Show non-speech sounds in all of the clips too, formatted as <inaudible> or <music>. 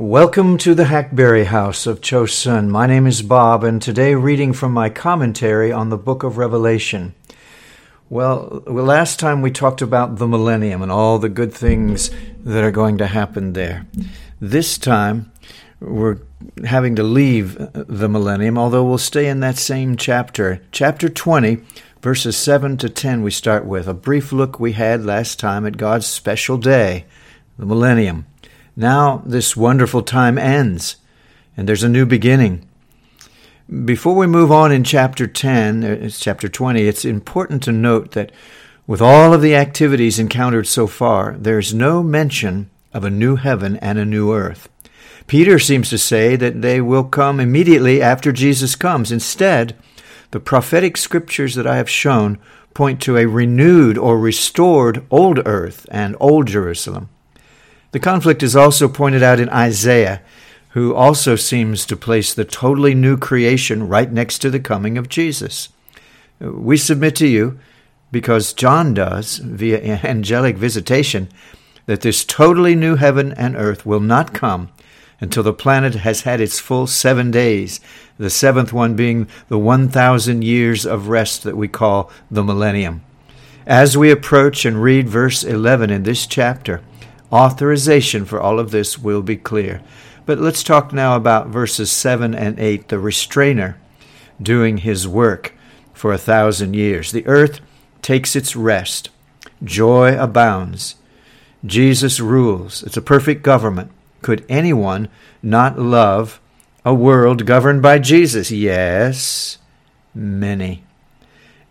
Welcome to the Hackberry House of Chosun. My name is Bob, and today reading from my commentary on the book of Revelation. Well, last time we talked about the millennium and all the good things that are going to happen there. This time, we're having to leave the millennium, although we'll stay in that same chapter. Chapter 20, verses 7 to 10, we start with a brief look we had last time at God's special day, the millennium. Now this wonderful time ends, and there's a new beginning. Before we move on in chapter 10, uh, it's chapter 20, it's important to note that with all of the activities encountered so far, there's no mention of a new heaven and a new earth. Peter seems to say that they will come immediately after Jesus comes. Instead, the prophetic scriptures that I have shown point to a renewed or restored old earth and old Jerusalem. The conflict is also pointed out in Isaiah, who also seems to place the totally new creation right next to the coming of Jesus. We submit to you, because John does, via angelic visitation, that this totally new heaven and earth will not come until the planet has had its full seven days, the seventh one being the 1,000 years of rest that we call the millennium. As we approach and read verse 11 in this chapter, authorization for all of this will be clear. But let's talk now about verses 7 and 8, the restrainer doing his work for a thousand years. The earth takes its rest, joy abounds. Jesus rules. It's a perfect government. Could anyone not love a world governed by Jesus? Yes, many.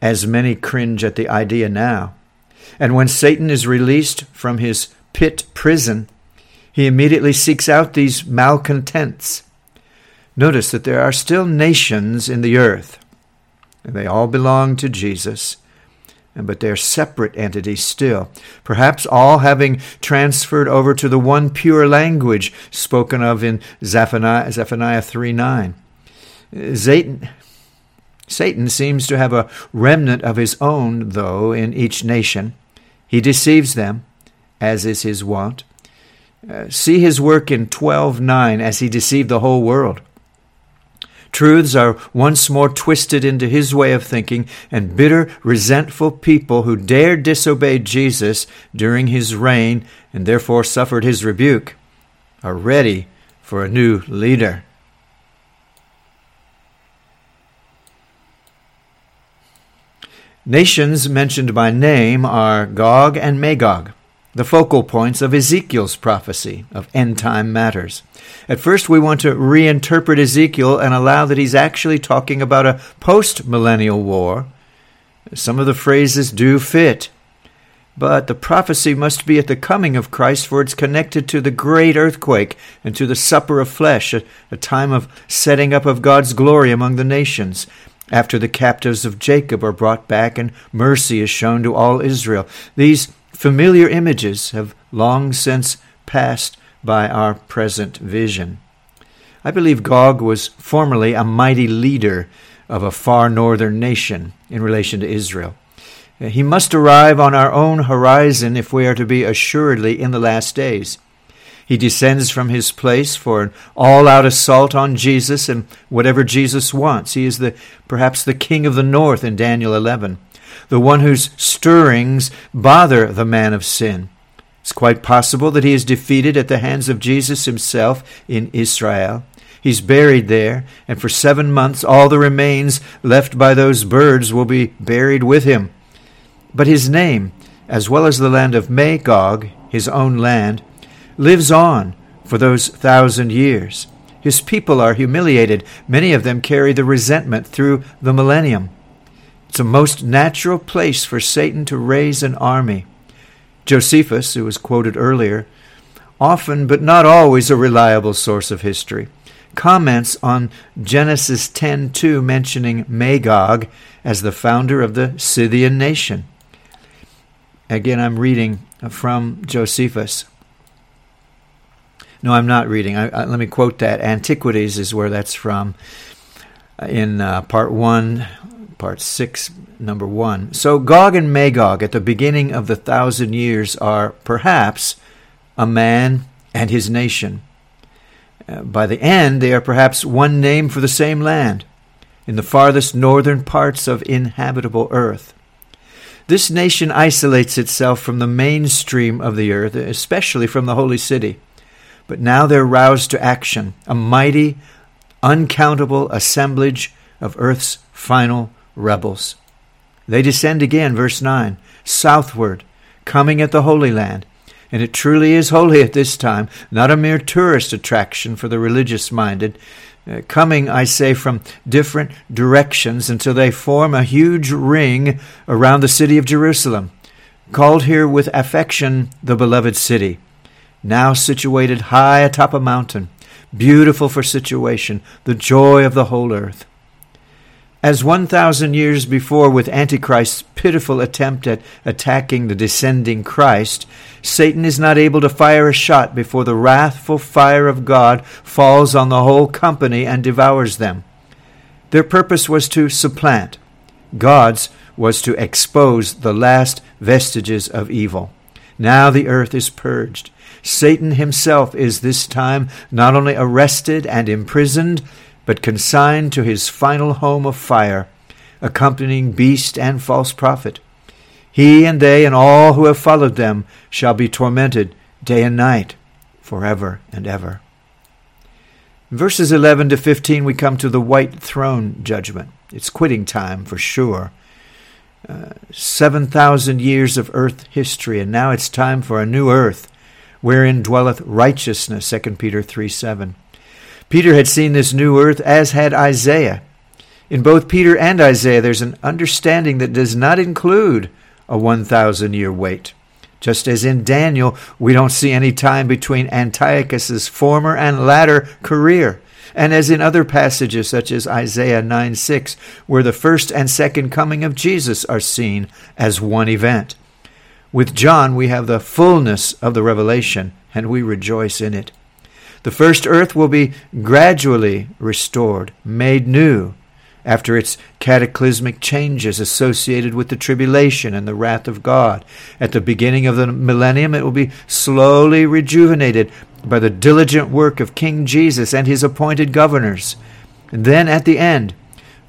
As many cringe at the idea now. And when Satan is released from his pit prison, he immediately seeks out these malcontents. Notice that there are still nations in the earth, and they all belong to Jesus, but they're separate entities still, perhaps all having transferred over to the one pure language spoken of in Zephaniah, Zephaniah 3 9. Satan, Satan seems to have a remnant of his own, though, in each nation. He deceives them as is his wont. Uh, see his work in 12:9 as he deceived the whole world. Truths are once more twisted into his way of thinking, and bitter, resentful people who dared disobey Jesus during his reign and therefore suffered his rebuke are ready for a new leader. Nations mentioned by name are Gog and Magog the focal points of Ezekiel's prophecy of end time matters. At first, we want to reinterpret Ezekiel and allow that he's actually talking about a post millennial war. Some of the phrases do fit, but the prophecy must be at the coming of Christ, for it's connected to the great earthquake and to the supper of flesh, a, a time of setting up of God's glory among the nations after the captives of Jacob are brought back and mercy is shown to all Israel. These Familiar images have long since passed by our present vision. I believe Gog was formerly a mighty leader of a far northern nation in relation to Israel. Uh, he must arrive on our own horizon if we are to be assuredly in the last days. He descends from his place for an all out assault on Jesus and whatever Jesus wants. He is the perhaps the king of the north in Daniel 11 the one whose stirrings bother the man of sin. It's quite possible that he is defeated at the hands of Jesus himself in Israel. He's buried there, and for seven months all the remains left by those birds will be buried with him. But his name, as well as the land of Magog, his own land, lives on for those thousand years. His people are humiliated. Many of them carry the resentment through the millennium. It's a most natural place for Satan to raise an army. Josephus, who was quoted earlier, often but not always a reliable source of history, comments on Genesis 10:2 mentioning Magog as the founder of the Scythian nation. Again, I'm reading from Josephus. No, I'm not reading. I, I, let me quote that. Antiquities is where that's from. In uh, part 1, part 6, number 1. So Gog and Magog at the beginning of the thousand years are perhaps a man and his nation. Uh, by the end, they are perhaps one name for the same land, in the farthest northern parts of inhabitable earth. This nation isolates itself from the mainstream of the earth, especially from the holy city. But now they're roused to action, a mighty, uncountable assemblage of earth's final rebels. They descend again, verse 9, southward, coming at the Holy Land. And it truly is holy at this time, not a mere tourist attraction for the religious minded. Uh, coming, I say, from different directions until they form a huge ring around the city of Jerusalem, called here with affection the beloved city, now situated high atop a mountain, beautiful for situation, the joy of the whole earth. As 1,000 years before, with Antichrist's pitiful attempt at attacking the descending Christ, Satan is not able to fire a shot before the wrathful fire of God falls on the whole company and devours them. Their purpose was to supplant, God's was to expose the last vestiges of evil. Now the earth is purged. Satan himself is this time not only arrested and imprisoned, but consigned to his final home of fire, accompanying beast and false prophet. He and they and all who have followed them shall be tormented day and night, forever and ever. Verses 11 to 15, we come to the white throne judgment. It's quitting time for sure. Uh, 7,000 years of earth history, and now it's time for a new earth wherein dwelleth righteousness, 2 Peter 3 7. Peter had seen this new earth, as had Isaiah. In both Peter and Isaiah, there's an understanding that does not include a 1,000 year wait. Just as in Daniel, we don't see any time between Antiochus's former and latter career. And as in other passages, such as Isaiah 9 6, where the first and second coming of Jesus are seen as one event. With John, we have the fullness of the revelation, and we rejoice in it. The first earth will be gradually restored, made new, after its cataclysmic changes associated with the tribulation and the wrath of God. At the beginning of the millennium, it will be slowly rejuvenated by the diligent work of King Jesus and his appointed governors. And then at the end,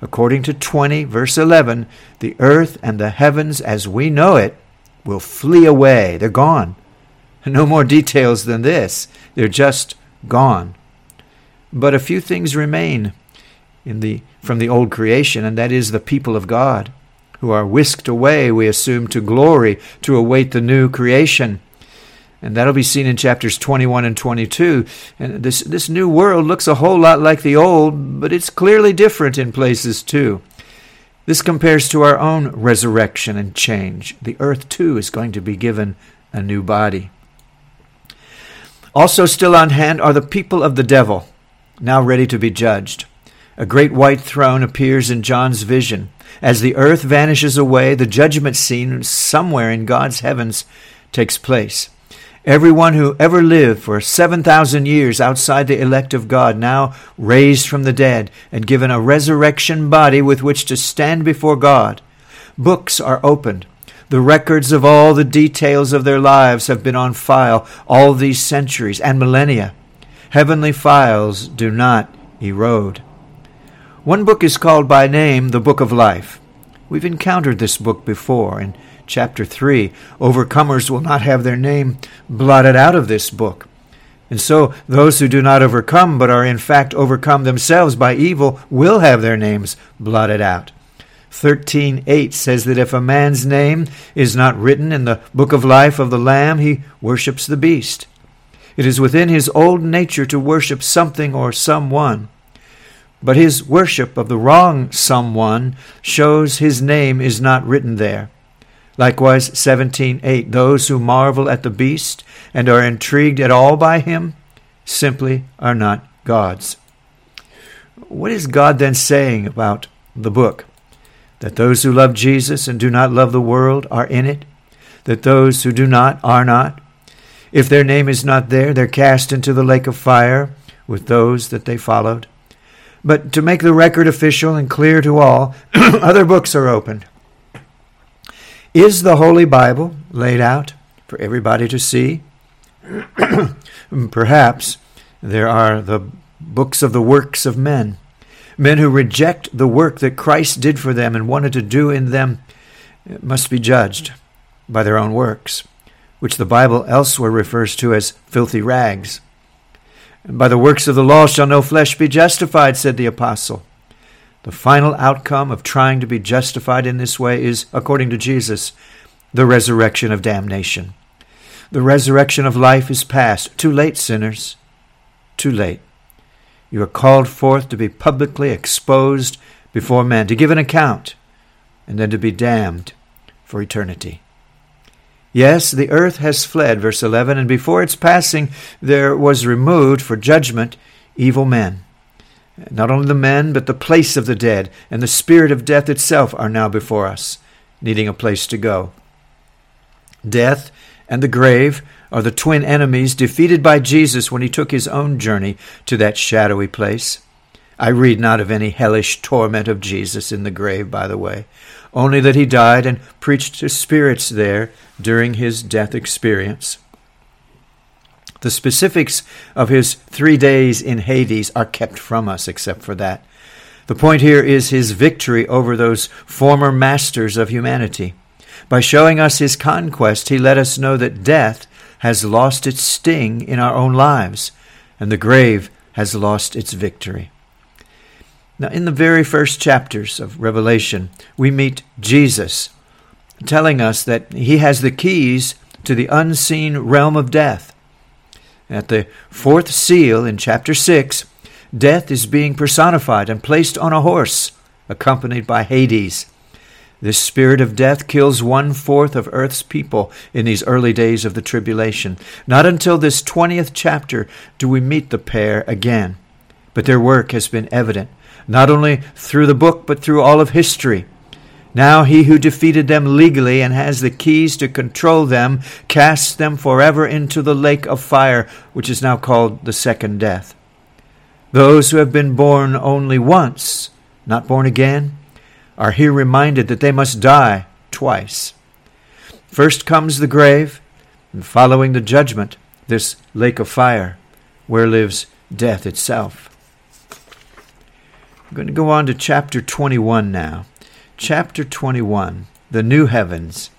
according to 20, verse 11, the earth and the heavens as we know it will flee away. They're gone. <laughs> No more details than this. They're just gone. But a few things remain in the, from the old creation, and that is the people of God, who are whisked away, we assume, to glory to await the new creation. And that'll be seen in chapters 21 and 22. And this, this new world looks a whole lot like the old, but it's clearly different in places too. This compares to our own resurrection and change. The earth too is going to be given a new body. Also, still on hand are the people of the devil, now ready to be judged. A great white throne appears in John's vision. As the earth vanishes away, the judgment scene somewhere in God's heavens takes place. Everyone who ever lived for 7,000 years outside the elect of God, now raised from the dead and given a resurrection body with which to stand before God. Books are opened. The records of all the details of their lives have been on file all these centuries and millennia. Heavenly files do not erode. One book is called by name the Book of Life. We've encountered this book before. In chapter 3, overcomers will not have their name blotted out of this book. And so those who do not overcome, but are in fact overcome themselves by evil, will have their names blotted out. 13:8 says that if a man's name is not written in the book of life of the lamb he worships the beast. It is within his old nature to worship something or someone. But his worship of the wrong someone shows his name is not written there. Likewise 17:8 those who marvel at the beast and are intrigued at all by him simply are not gods. What is god then saying about the book that those who love Jesus and do not love the world are in it, that those who do not are not. If their name is not there, they're cast into the lake of fire with those that they followed. But to make the record official and clear to all, <clears throat> other books are opened. Is the Holy Bible laid out for everybody to see? <clears throat> Perhaps, There are the books of the works of men, men who reject the work that Christ did for them and wanted to do in them must be judged by their own works, which the Bible elsewhere refers to as filthy rags. And By the works of the law shall no flesh be justified, said the apostle. The final outcome of trying to be justified in this way is, according to Jesus, the resurrection of damnation. The resurrection of life is past. Too late, sinners. Too late. You are called forth to be publicly exposed before men, to give an account, and then to be damned for eternity. Yes, the earth has fled, verse 11, and before its passing there was removed for judgment evil men. Not only the men, but the place of the dead and the spirit of death itself are now before us, needing a place to go. Death and the grave are the twin enemies defeated by Jesus when he took his own journey to that shadowy place. I read not of any hellish torment of Jesus in the grave, by the way, only that he died and preached to spirits there during his death experience. The specifics of his three days in Hades are kept from us, except for that. The point here is his victory over those former masters of humanity. By showing us his conquest, he let us know that death has lost its sting in our own lives, and the grave has lost its victory. Now, in the very first chapters of Revelation, we meet Jesus telling us that he has the keys to the unseen realm of death. At the fourth seal in chapter 6, death is being personified and placed on a horse, accompanied by Hades. This spirit of death kills one fourth of Earth's people in these early days of the tribulation. Not until this 20th chapter do we meet the pair again. But their work has been evident, not only through the book, but through all of history. Now he who defeated them legally and has the keys to control them casts them forever into the lake of fire, which is now called the second death. Those who have been born only once, not born again, are here reminded that they must die twice. First comes the grave, and following the judgment, this lake of fire, where lives death itself. I'm going to go on to chapter 21 now. Chapter 21 The New Heavens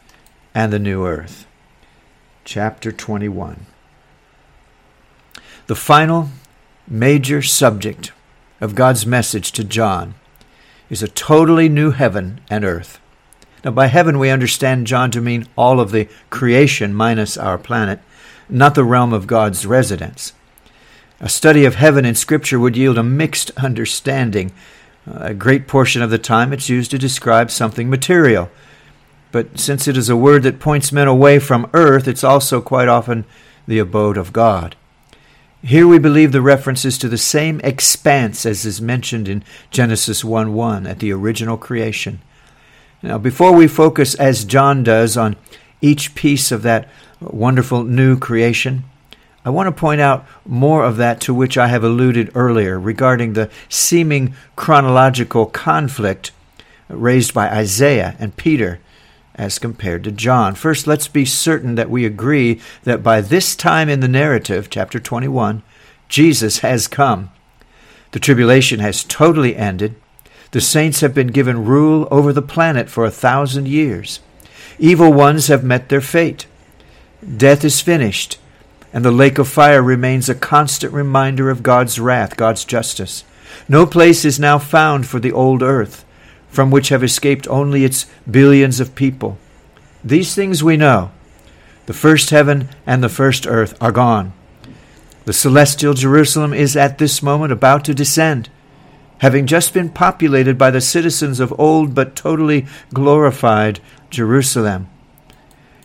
and the New Earth. Chapter 21. The final major subject of God's message to John is a totally new heaven and earth. Now, by heaven, we understand John to mean all of the creation minus our planet, not the realm of God's residence. A study of heaven in Scripture would yield a mixed understanding. A great portion of the time it's used to describe something material. But since it is a word that points men away from earth, it's also quite often the abode of God. Here we believe the reference is to the same expanse as is mentioned in Genesis 1 1 at the original creation. Now, before we focus, as John does, on each piece of that wonderful new creation, I want to point out more of that to which I have alluded earlier regarding the seeming chronological conflict raised by Isaiah and Peter as compared to John. First, let's be certain that we agree that by this time in the narrative, chapter 21, Jesus has come. The tribulation has totally ended. The saints have been given rule over the planet for a thousand years. Evil ones have met their fate. Death is finished, and the lake of fire remains a constant reminder of God's wrath, God's justice. No place is now found for the old earth from which have escaped only its billions of people. These things we know. The first heaven and the first earth are gone. The celestial Jerusalem is at this moment about to descend, having just been populated by the citizens of old but totally glorified Jerusalem.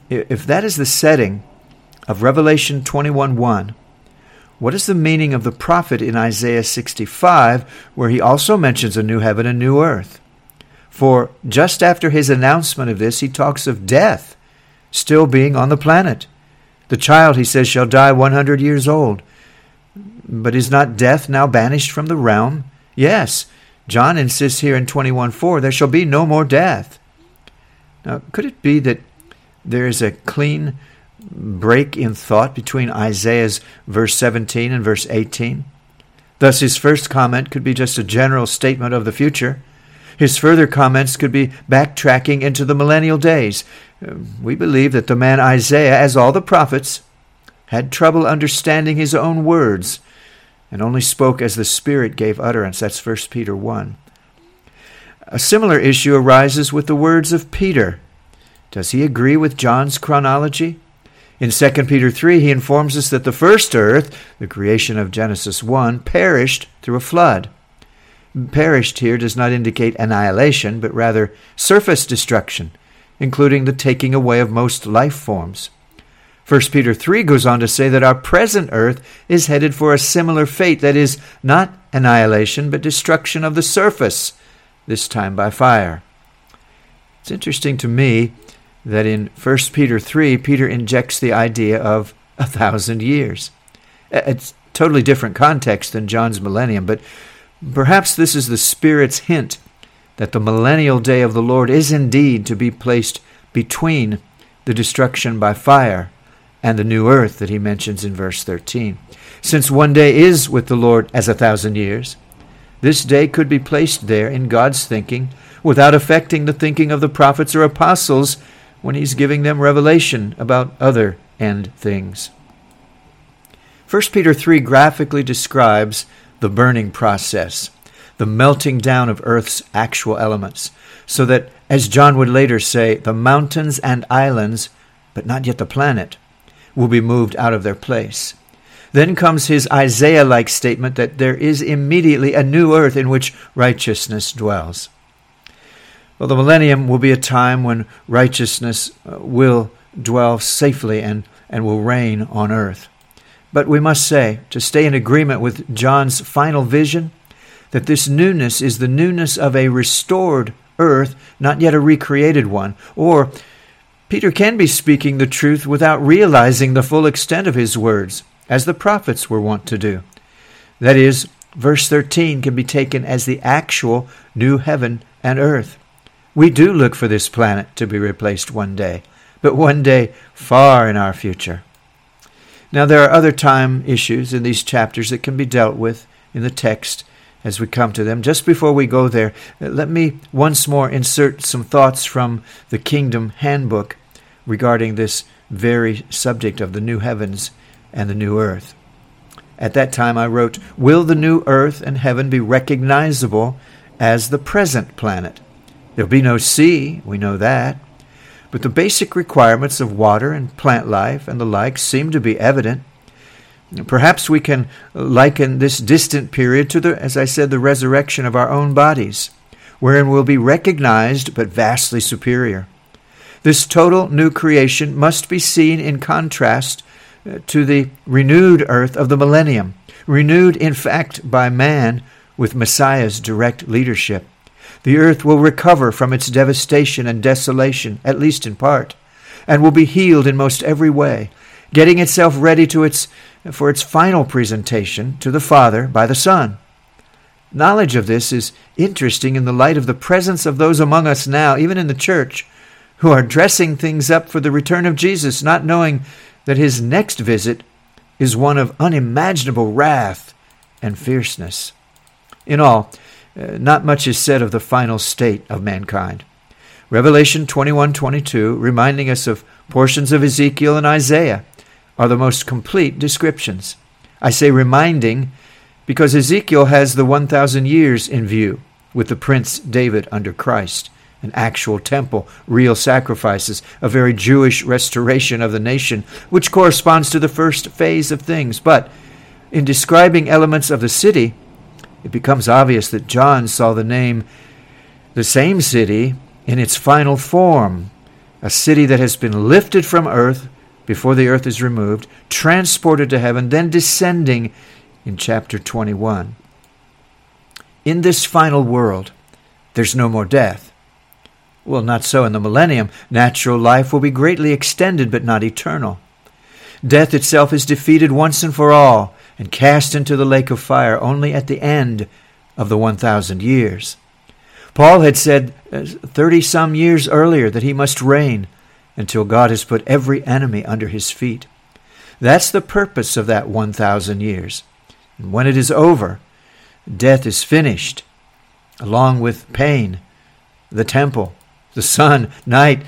If that is the setting of Revelation 21 1, what is the meaning of the prophet in Isaiah 65, where he also mentions a new heaven and new earth? For just after his announcement of this, he talks of death still being on the planet. The child, he says, shall die 100 years old. But is not death now banished from the realm? Yes. John insists here in 21:4 there shall be no more death. Now, could it be that there is a clean break in thought between Isaiah's verse 17 and verse 18. Thus, his first comment could be just a general statement of the future. His further comments could be backtracking into the millennial days. We believe that the man Isaiah, as all the prophets, had trouble understanding his own words and only spoke as the Spirit gave utterance. That's 1 Peter 1. A similar issue arises with the words of Peter. Does he agree with John's chronology? In 2 Peter 3, he informs us that the first earth, the creation of Genesis 1, perished through a flood. Perished here does not indicate annihilation, but rather surface destruction, including the taking away of most life forms. 1 Peter 3 goes on to say that our present earth is headed for a similar fate, that is, not annihilation, but destruction of the surface, this time by fire. It's interesting to me that in 1 Peter 3, Peter injects the idea of a thousand years. It's a totally different context than John's millennium, but perhaps this is the Spirit's hint that the millennial day of the Lord is indeed to be placed between the destruction by fire and the new earth that he mentions in verse 13. Since one day is with the Lord as a thousand years, this day could be placed there in God's thinking without affecting the thinking of the prophets or apostles when he's giving them revelation about other end things. 1 Peter 3 graphically describes the burning process, the melting down of earth's actual elements, so that, as John would later say, the mountains and islands, but not yet the planet, will be moved out of their place. Then comes his Isaiah like statement that there is immediately a new earth in which righteousness dwells. Well, the millennium will be a time when righteousness uh, will dwell safely and, and will reign on earth. But we must say, to stay in agreement with John's final vision, that this newness is the newness of a restored earth, not yet a recreated one, or Peter can be speaking the truth without realizing the full extent of his words, as the prophets were wont to do. That is, verse 13 can be taken as the actual new heaven and earth. We do look for this planet to be replaced one day, but one day far in our future. Now, there are other time issues in these chapters that can be dealt with in the text as we come to them. Just before we go there, uh, let me once more insert some thoughts from the Kingdom Handbook regarding this very subject of the new heavens and the new earth. At that time I wrote, Will the new earth and heaven be recognizable as the present planet? There'll be no sea, we know that. But the basic requirements of water and plant life and the like seem to be evident. Perhaps we can liken this distant period to the, as I said, the resurrection of our own bodies, wherein we'll be recognized but vastly superior. This total new creation must be seen in contrast uh, to the renewed earth of the millennium, renewed, in fact, by man with Messiah's direct leadership. The earth will recover from its devastation and desolation, at least in part, and will be healed in most every way, getting itself ready to its for its final presentation to the Father by the Son. Knowledge of this is interesting in the light of the presence of those among us now, even in the church, who are dressing things up for the return of Jesus, not knowing that his next visit is one of unimaginable wrath and fierceness. In all, not much is said of the final state of mankind. Revelation 21:22 reminding us of portions of Ezekiel and Isaiah are the most complete descriptions. I say reminding because Ezekiel has the 1,000 years in view with the Prince David under Christ, an actual temple, real sacrifices, a very Jewish restoration of the nation, which corresponds to the first phase of things. But in describing elements of the city, it becomes obvious that John saw the name, the same city, in its final form, a city that has been lifted from earth before the earth is removed, transported to heaven, then descending in chapter 21. In this final world, there's no more death. Well, not so in the millennium. Natural life will be greatly extended, but not eternal. Death itself is defeated once and for all and cast into the lake of fire only at the end of the 1,000 years. Paul had said uh, 30 some years earlier that he must reign until God has put every enemy under his feet. That's the purpose of that 1,000 years. And when it is over, death is finished, along with pain, the temple, the sun, night,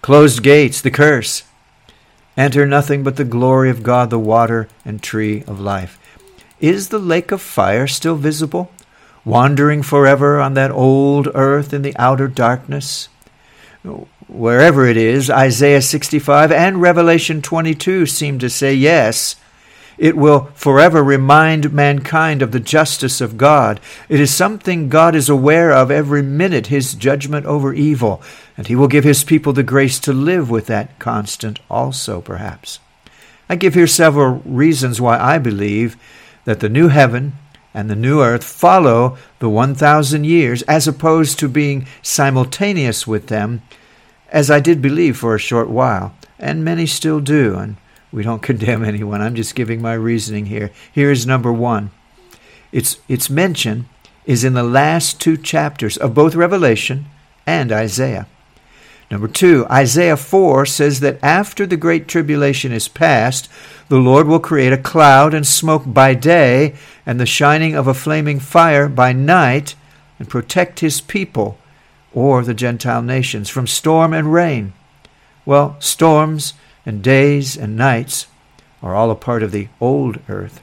closed gates, the curse. Enter nothing but the glory of God, the water and tree of life. Is the lake of fire still visible, wandering forever on that old earth in the outer darkness? Wherever it is, Isaiah 65 and Revelation 22 seem to say yes. It will forever remind mankind of the justice of God. It is something God is aware of every minute, his judgment over evil, and he will give his people the grace to live with that constant also, perhaps. I give here several reasons why I believe that the new heaven and the new earth follow the 1,000 years as opposed to being simultaneous with them, as I did believe for a short while, and many still do, and we don't <laughs> condemn anyone. I'm just giving my reasoning here. Here is number one. Its, its mention is in the last two chapters of both Revelation and Isaiah. Number two, Isaiah 4 says that after the great tribulation is past, the Lord will create a cloud and smoke by day, and the shining of a flaming fire by night, and protect his people, or the Gentile nations, from storm and rain. Well, storms and days and nights are all a part of the old earth.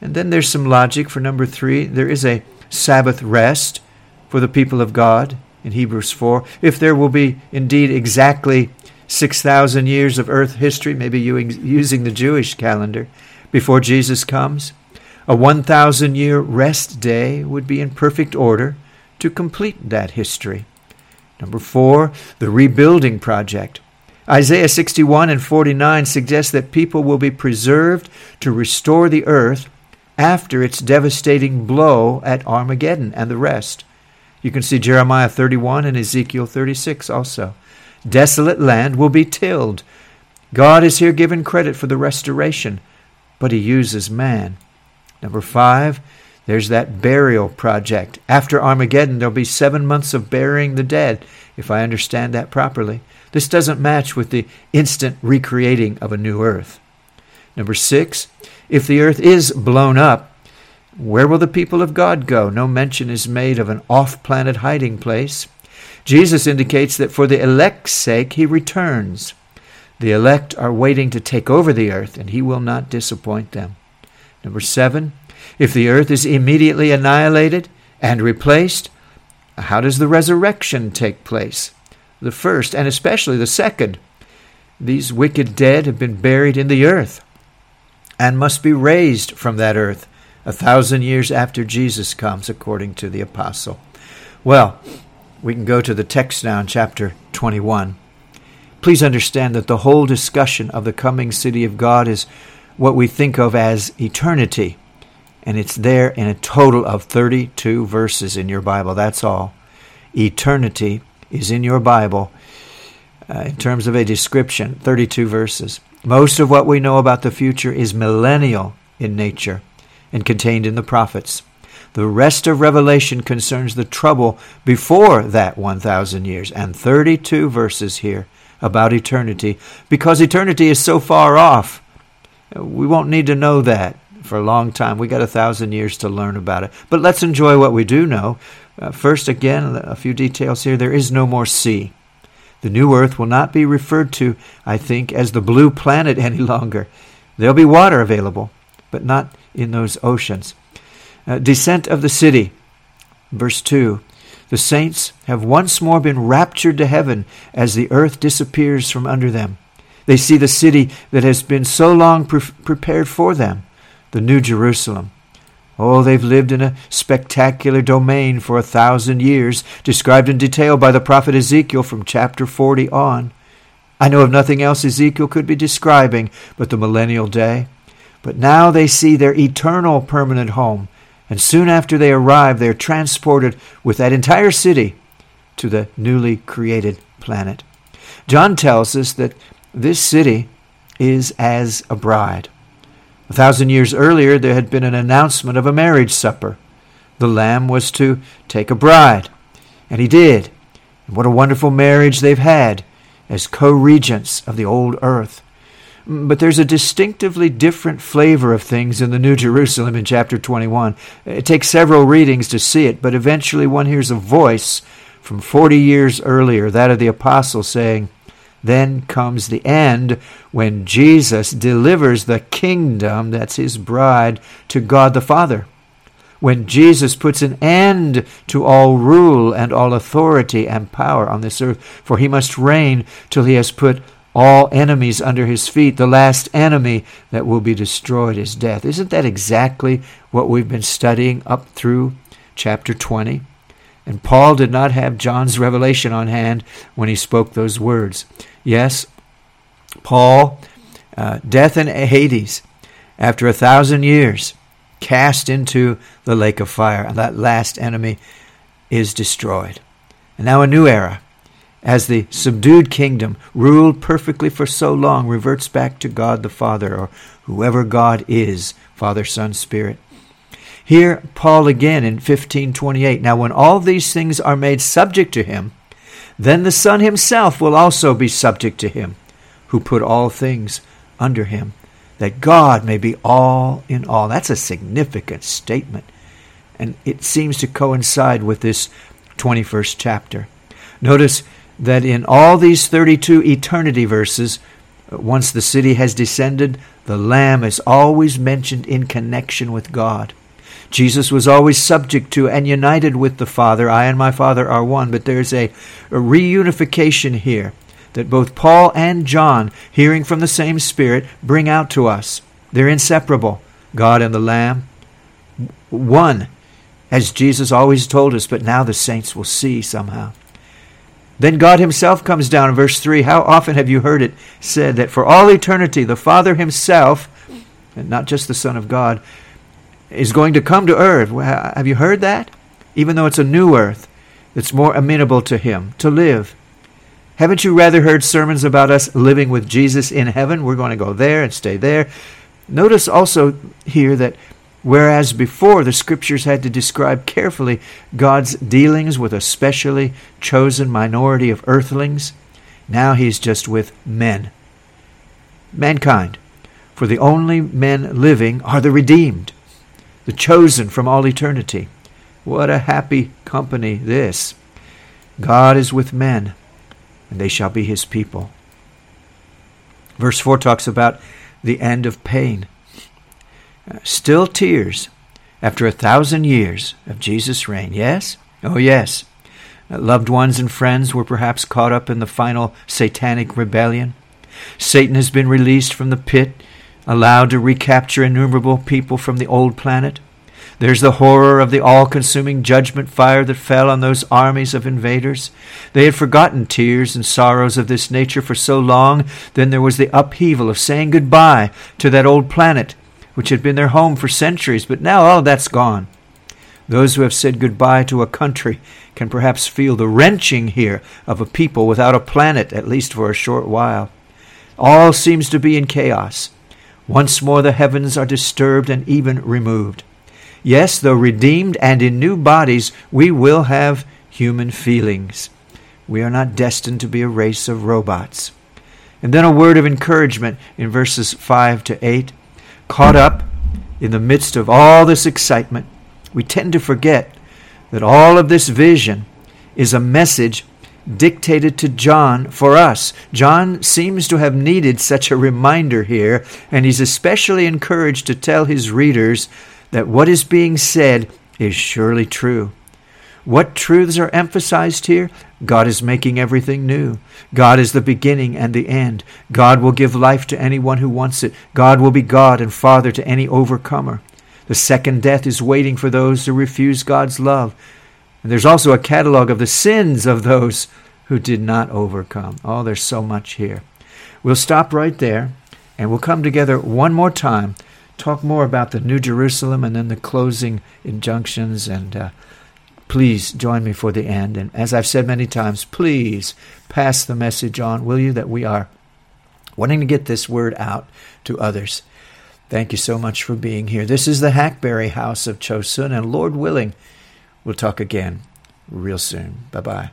And then there's some logic for number three. There is a Sabbath rest for the people of God in Hebrews 4. If there will be indeed exactly 6,000 years of earth history, maybe using the Jewish calendar, before Jesus comes, a 1,000 year rest day would be in perfect order to complete that history. Number four, the rebuilding project. Isaiah 61 and 49 suggest that people will be preserved to restore the earth after its devastating blow at Armageddon and the rest. You can see Jeremiah 31 and Ezekiel 36 also. Desolate land will be tilled. God is here given credit for the restoration, but he uses man. Number five, there's that burial project. After Armageddon, there'll be seven months of burying the dead, if I understand that properly. This doesn't match with the instant recreating of a new earth. Number six, if the earth is blown up, where will the people of God go? No mention is made of an off planet hiding place. Jesus indicates that for the elect's sake, he returns. The elect are waiting to take over the earth, and he will not disappoint them. Number seven, if the earth is immediately annihilated and replaced, how does the resurrection take place? The first, and especially the second. These wicked dead have been buried in the earth and must be raised from that earth a thousand years after Jesus comes, according to the apostle. Well, we can go to the text now in chapter 21. Please understand that the whole discussion of the coming city of God is what we think of as eternity. And it's there in a total of 32 verses in your Bible. That's all. Eternity is in your Bible uh, in terms of a description 32 verses. Most of what we know about the future is millennial in nature and contained in the prophets. The rest of Revelation concerns the trouble before that 1,000 years, and 32 verses here about eternity, because eternity is so far off. We won't need to know that for a long time. We got a thousand years to learn about it. But let's enjoy what we do know. Uh, first, again, a few details here. There is no more sea. The new earth will not be referred to, I think, as the blue planet <laughs> any longer. There'll be water available, but not in those oceans. Uh, descent of the city. Verse 2 The saints have once more been raptured to heaven as the earth disappears from under them. They see the city that has been so long pre- prepared for them, the New Jerusalem. Oh, they've lived in a spectacular domain for a thousand years, described in detail by the prophet Ezekiel from chapter 40 on. I know of nothing else Ezekiel could be describing but the millennial day. But now they see their eternal permanent home, and soon after they arrive, they are transported with that entire city to the newly created planet. John tells us that this city is as a bride. A thousand years earlier, there had been an announcement of a marriage supper. The Lamb was to take a bride, and he did. And what a wonderful marriage they've had. as co regents of the old earth. But there's a distinctively different flavor of things in the New Jerusalem in chapter 21. It takes several readings to see it, but eventually one hears a voice from 40 years earlier, that of the apostle, saying, Then comes the end when Jesus delivers the kingdom, that's his bride, to God the Father. When Jesus puts an end to all rule and all authority and power on this earth, for he must reign till he has put all enemies under his feet. The last enemy that will be destroyed is death. Isn't that exactly what we've been studying up through chapter 20? And Paul did not have John's revelation on hand when he spoke those words. Yes, Paul, uh, death in Hades, after a thousand years, cast into the lake of fire, and that last enemy is destroyed. And now a new era as the subdued kingdom, ruled perfectly for so long, reverts back to God the Father, or whoever God is, Father, Son, Spirit. Here, Paul again in 1528. Now, when all these things are made subject to him, then the Son himself will also be subject to him, who put all things under him, that God may be all in all. That's a significant statement, and it seems to coincide with this 21st chapter. Notice that in all these 32 eternity verses, uh, once the city has descended, the Lamb is always mentioned in connection with God. Jesus was always subject to and united with the Father. I and my Father are one. But there's a, a reunification here that both Paul and John, hearing from the same Spirit, bring out to us. They're inseparable. God and the Lamb, one, as Jesus always told us, but now the saints will see somehow. Then God Himself comes down in verse 3. How often have you heard it said that for all eternity the Father Himself, and not just the Son of God, is going to come to earth? Have you heard that? Even though it's a new earth that's more amenable to Him to live. Haven't you rather heard sermons about us living with Jesus in heaven? We're going to go there and stay there. Notice also here that Whereas before the scriptures had to describe carefully God's dealings with a specially chosen minority of earthlings, now he's just with men. Mankind. For the only men living are the redeemed, the chosen from all eternity. What a happy company this. God is with men, and they shall be his people. Verse 4 talks about the end of pain. Still tears after a thousand years of Jesus' reign. Yes? Oh, yes. Loved ones and friends were perhaps caught up in the final satanic rebellion. Satan has been released from the pit, allowed to recapture innumerable people from the old planet. There's the horror of the all consuming judgment fire that fell on those armies of invaders. They had forgotten tears and sorrows of this nature for so long. Then there was the upheaval of saying goodbye to that old planet which had been their home for centuries, but now all that's gone. Those who have said goodbye to a country can perhaps feel the wrenching here of a people without a planet, at least for a short while. All seems to be in chaos. Once more the heavens are disturbed and even removed. Yes, though redeemed and in new bodies, we will have human feelings. We are not destined to be a race of robots. And then a word of encouragement in verses 5 to 8 caught up in the midst of all this excitement, we tend to forget that all of this vision is a message dictated to John for us. John seems to have needed such a reminder here, and he's especially encouraged to tell his readers that what is being said is surely true. What truths are emphasized here? God is making everything new. God is the beginning and the end. God will give life to anyone who wants it. God will be God and Father to any overcomer. The second death is waiting for those who refuse God's love. And there's also a catalog of the sins of those who did not overcome. Oh, there's so much here. We'll stop right there and we'll come together one more time, talk more about the New Jerusalem and then the closing injunctions and. Uh, Please join me for the end. And as I've said many times, please pass the message on, will you, that we are wanting to get this word out to others. Thank you so much for being here. This is the Hackberry House of Chosun, and Lord willing, we'll talk again real soon. Bye bye.